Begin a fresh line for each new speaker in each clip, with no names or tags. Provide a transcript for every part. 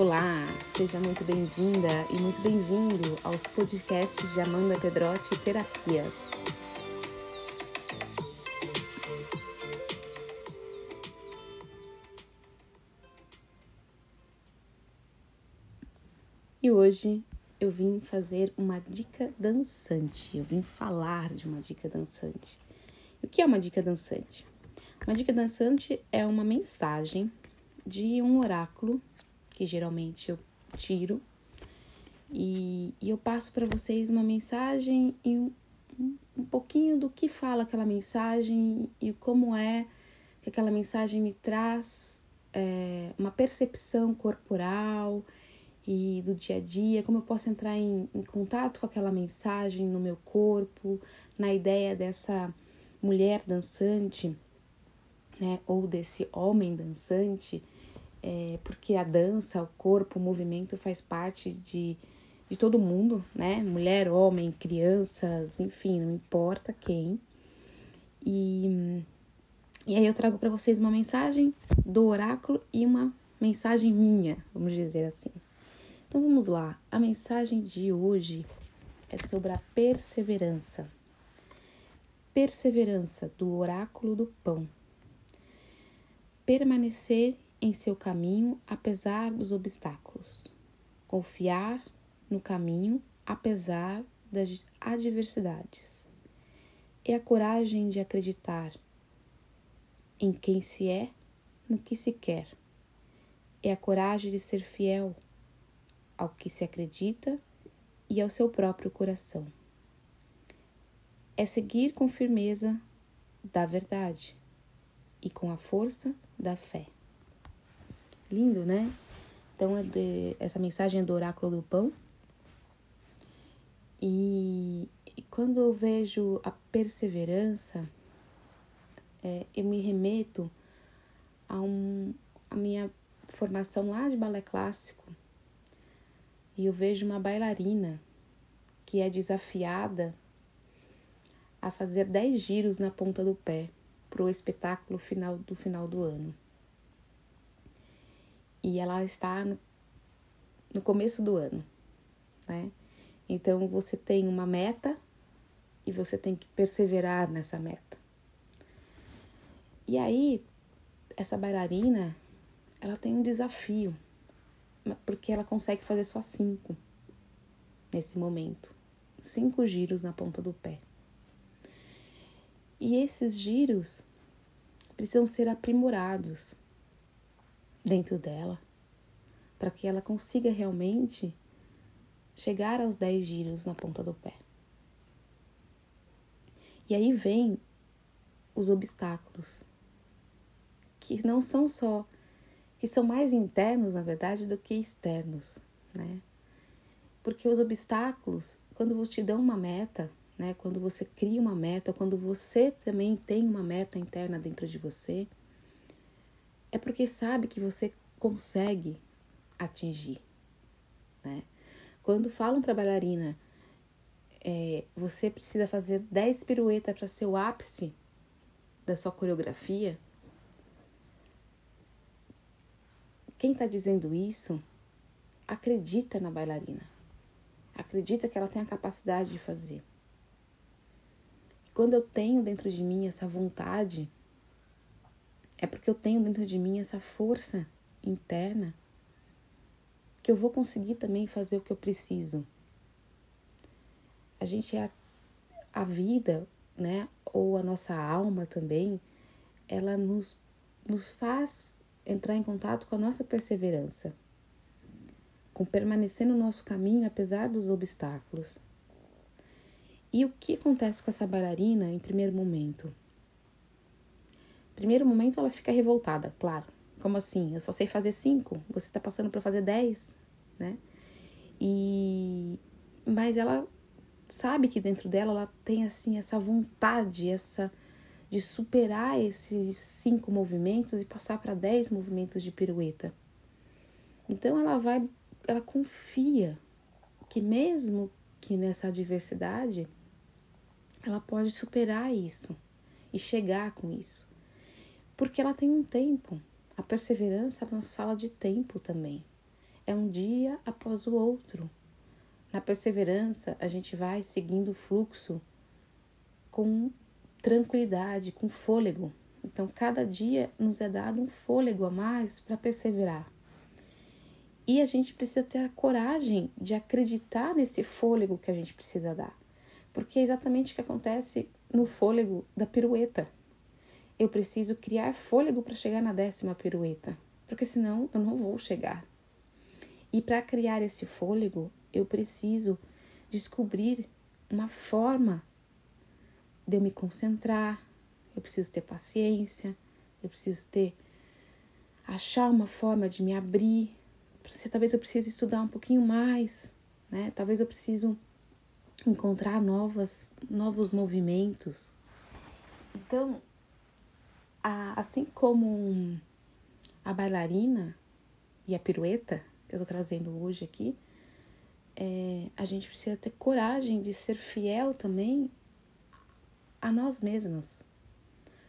Olá, seja muito bem-vinda e muito bem-vindo aos podcasts de Amanda Pedrotti Terapias. E hoje eu vim fazer uma dica dançante, eu vim falar de uma dica dançante. o que é uma dica dançante? Uma dica dançante é uma mensagem de um oráculo que geralmente eu tiro. E, e eu passo para vocês uma mensagem e um, um pouquinho do que fala aquela mensagem e como é que aquela mensagem me traz é, uma percepção corporal e do dia a dia, como eu posso entrar em, em contato com aquela mensagem no meu corpo, na ideia dessa mulher dançante, né, ou desse homem dançante é, porque a dança, o corpo, o movimento faz parte de, de todo mundo, né? Mulher, homem, crianças, enfim, não importa quem. E, e aí eu trago para vocês uma mensagem do oráculo e uma mensagem minha, vamos dizer assim. Então vamos lá. A mensagem de hoje é sobre a perseverança. Perseverança do oráculo do pão. Permanecer em seu caminho apesar dos obstáculos. Confiar no caminho apesar das adversidades. É a coragem de acreditar em quem se é, no que se quer. É a coragem de ser fiel ao que se acredita e ao seu próprio coração. É seguir com firmeza da verdade e com a força da fé. Lindo, né? Então, é essa mensagem é do oráculo do pão. E, e quando eu vejo a perseverança, é, eu me remeto a, um, a minha formação lá de balé clássico. E eu vejo uma bailarina que é desafiada a fazer 10 giros na ponta do pé para o espetáculo final do final do ano e ela está no, começo do ano, né? Então você tem uma meta e você tem que perseverar nessa meta. E aí, essa bailarina, ela tem um desafio, porque ela consegue fazer só cinco nesse momento cinco giros na ponta do pé. E esses giros precisam ser aprimorados, dentro dela, para que ela consiga realmente chegar aos 10 giros na ponta do pé. E aí vem os obstáculos, que não são só, que são mais internos, na verdade, do que externos, né? Porque os obstáculos, quando você te dão uma meta, né? Quando você cria uma meta, quando você também tem uma meta interna dentro de você, é porque sabe que você consegue atingir, né? Quando falam para bailarina, é, você precisa fazer 10 piruetas para ser o ápice da sua coreografia. Quem está dizendo isso acredita na bailarina, acredita que ela tem a capacidade de fazer. Quando eu tenho dentro de mim essa vontade é porque eu tenho dentro de mim essa força interna que eu vou conseguir também fazer o que eu preciso. A gente é a, a vida, né, ou a nossa alma também, ela nos, nos faz entrar em contato com a nossa perseverança, com permanecer no nosso caminho apesar dos obstáculos. E o que acontece com essa bailarina em primeiro momento? Primeiro momento ela fica revoltada, claro. Como assim? Eu só sei fazer cinco, você tá passando para fazer dez, né? E mas ela sabe que dentro dela ela tem assim essa vontade, essa de superar esses cinco movimentos e passar para dez movimentos de pirueta. Então ela vai, ela confia que mesmo que nessa adversidade ela pode superar isso e chegar com isso porque ela tem um tempo. A perseverança nos fala de tempo também. é um dia após o outro. Na perseverança, a gente vai seguindo o fluxo com tranquilidade, com fôlego. Então, cada dia nos é dado um fôlego a mais para perseverar. E a gente precisa ter a coragem de acreditar nesse fôlego que a gente precisa dar. Porque é exatamente o que acontece no fôlego da pirueta. Eu preciso criar fôlego para chegar na décima pirueta, porque senão eu não vou chegar. E para criar esse fôlego, eu preciso descobrir uma forma de eu me concentrar, eu preciso ter paciência, eu preciso ter achar uma forma de me abrir. Talvez eu precise estudar um pouquinho mais, né? Talvez eu preciso encontrar novas, novos movimentos. Então, a, assim como a bailarina e a pirueta que eu estou trazendo hoje aqui, é, a gente precisa ter coragem de ser fiel também a nós mesmos,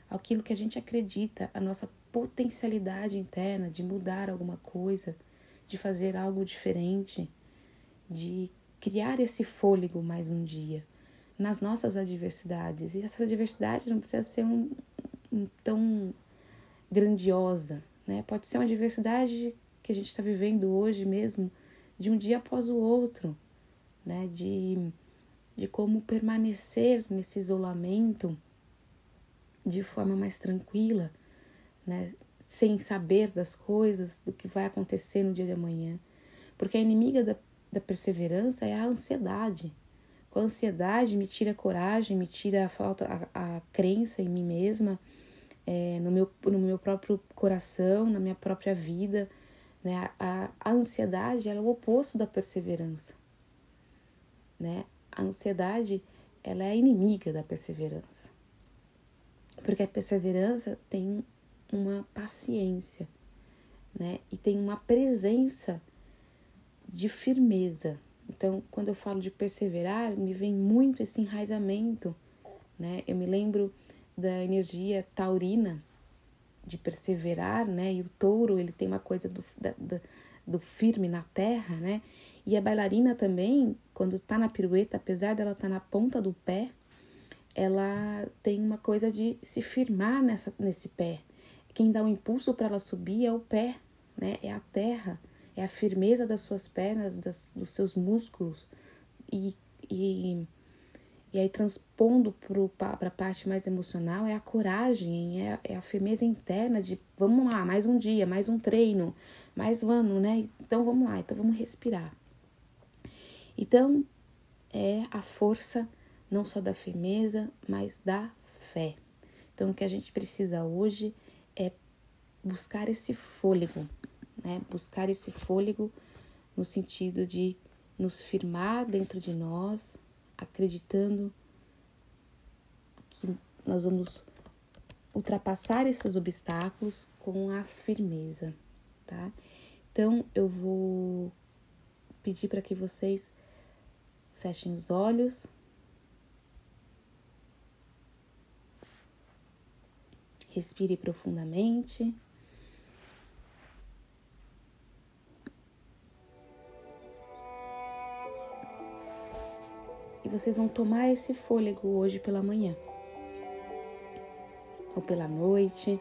aquilo que a gente acredita, a nossa potencialidade interna de mudar alguma coisa, de fazer algo diferente, de criar esse fôlego mais um dia nas nossas adversidades. E essa adversidade não precisa ser um, tão grandiosa, né? Pode ser uma adversidade que a gente está vivendo hoje mesmo, de um dia após o outro, né? De, de como permanecer nesse isolamento de forma mais tranquila, né? Sem saber das coisas, do que vai acontecer no dia de amanhã. Porque a inimiga da da perseverança é a ansiedade. Com a ansiedade me tira a coragem, me tira a falta, a, a crença em mim mesma, é, no, meu, no meu próprio coração, na minha própria vida. Né? A, a ansiedade é o oposto da perseverança. Né? A ansiedade ela é inimiga da perseverança. Porque a perseverança tem uma paciência, né? E tem uma presença de firmeza. Então, quando eu falo de perseverar, me vem muito esse enraizamento, né? Eu me lembro da energia taurina de perseverar, né? E o touro, ele tem uma coisa do, da, do firme na terra, né? E a bailarina também, quando tá na pirueta, apesar dela estar tá na ponta do pé, ela tem uma coisa de se firmar nessa, nesse pé. Quem dá o um impulso para ela subir é o pé, né? É a terra é a firmeza das suas pernas, das, dos seus músculos e, e, e aí transpondo para a parte mais emocional é a coragem, é, é a firmeza interna de vamos lá, mais um dia, mais um treino, mais vamos, né? Então vamos lá, então vamos respirar. Então é a força não só da firmeza, mas da fé. Então o que a gente precisa hoje é buscar esse fôlego, né? Buscar esse fôlego no sentido de nos firmar dentro de nós, acreditando que nós vamos ultrapassar esses obstáculos com a firmeza, tá? Então eu vou pedir para que vocês fechem os olhos. Respire profundamente. Vocês vão tomar esse fôlego hoje pela manhã ou pela noite.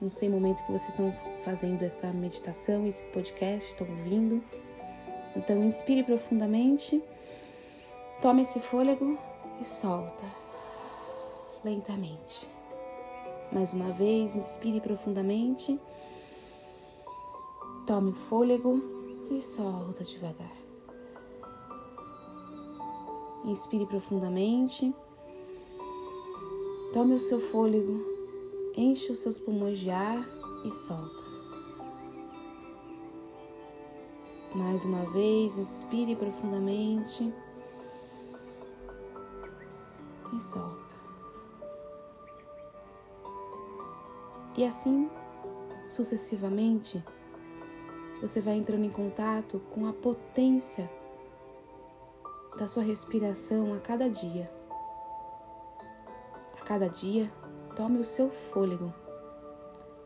Não sei o momento que vocês estão fazendo essa meditação, esse podcast, estão ouvindo. Então, inspire profundamente, tome esse fôlego e solta lentamente. Mais uma vez, inspire profundamente, tome o fôlego e solta devagar. Inspire profundamente. Tome o seu fôlego, enche os seus pulmões de ar e solta. Mais uma vez, inspire profundamente e solta. E assim, sucessivamente, você vai entrando em contato com a potência da sua respiração a cada dia. A cada dia, tome o seu fôlego.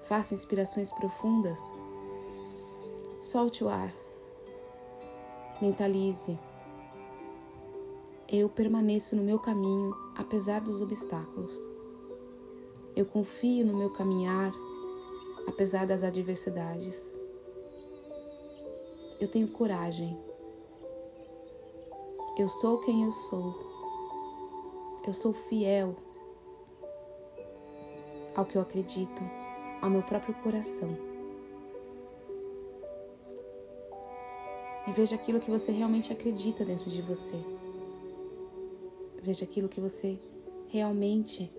Faça inspirações profundas. Solte o ar Mentalize. Eu permaneço no meu caminho apesar dos obstáculos. Eu confio no meu caminhar apesar das adversidades. Eu tenho coragem. Eu sou quem eu sou. Eu sou fiel ao que eu acredito, ao meu próprio coração. E veja aquilo que você realmente acredita dentro de você. Veja aquilo que você realmente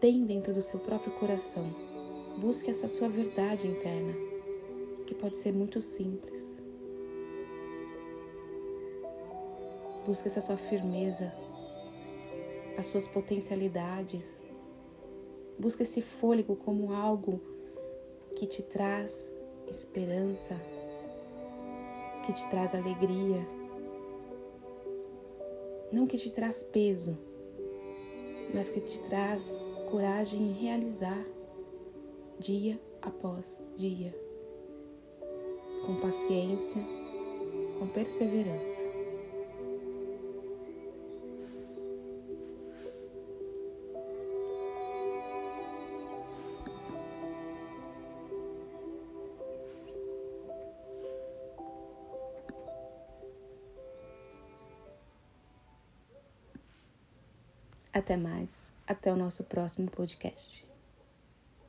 tem dentro do seu próprio coração. Busque essa sua verdade interna, que pode ser muito simples. Busque essa sua firmeza, as suas potencialidades. Busque esse fôlego como algo que te traz esperança, que te traz alegria, não que te traz peso, mas que te traz coragem em realizar dia após dia, com paciência, com perseverança. Até mais. Até o nosso próximo podcast.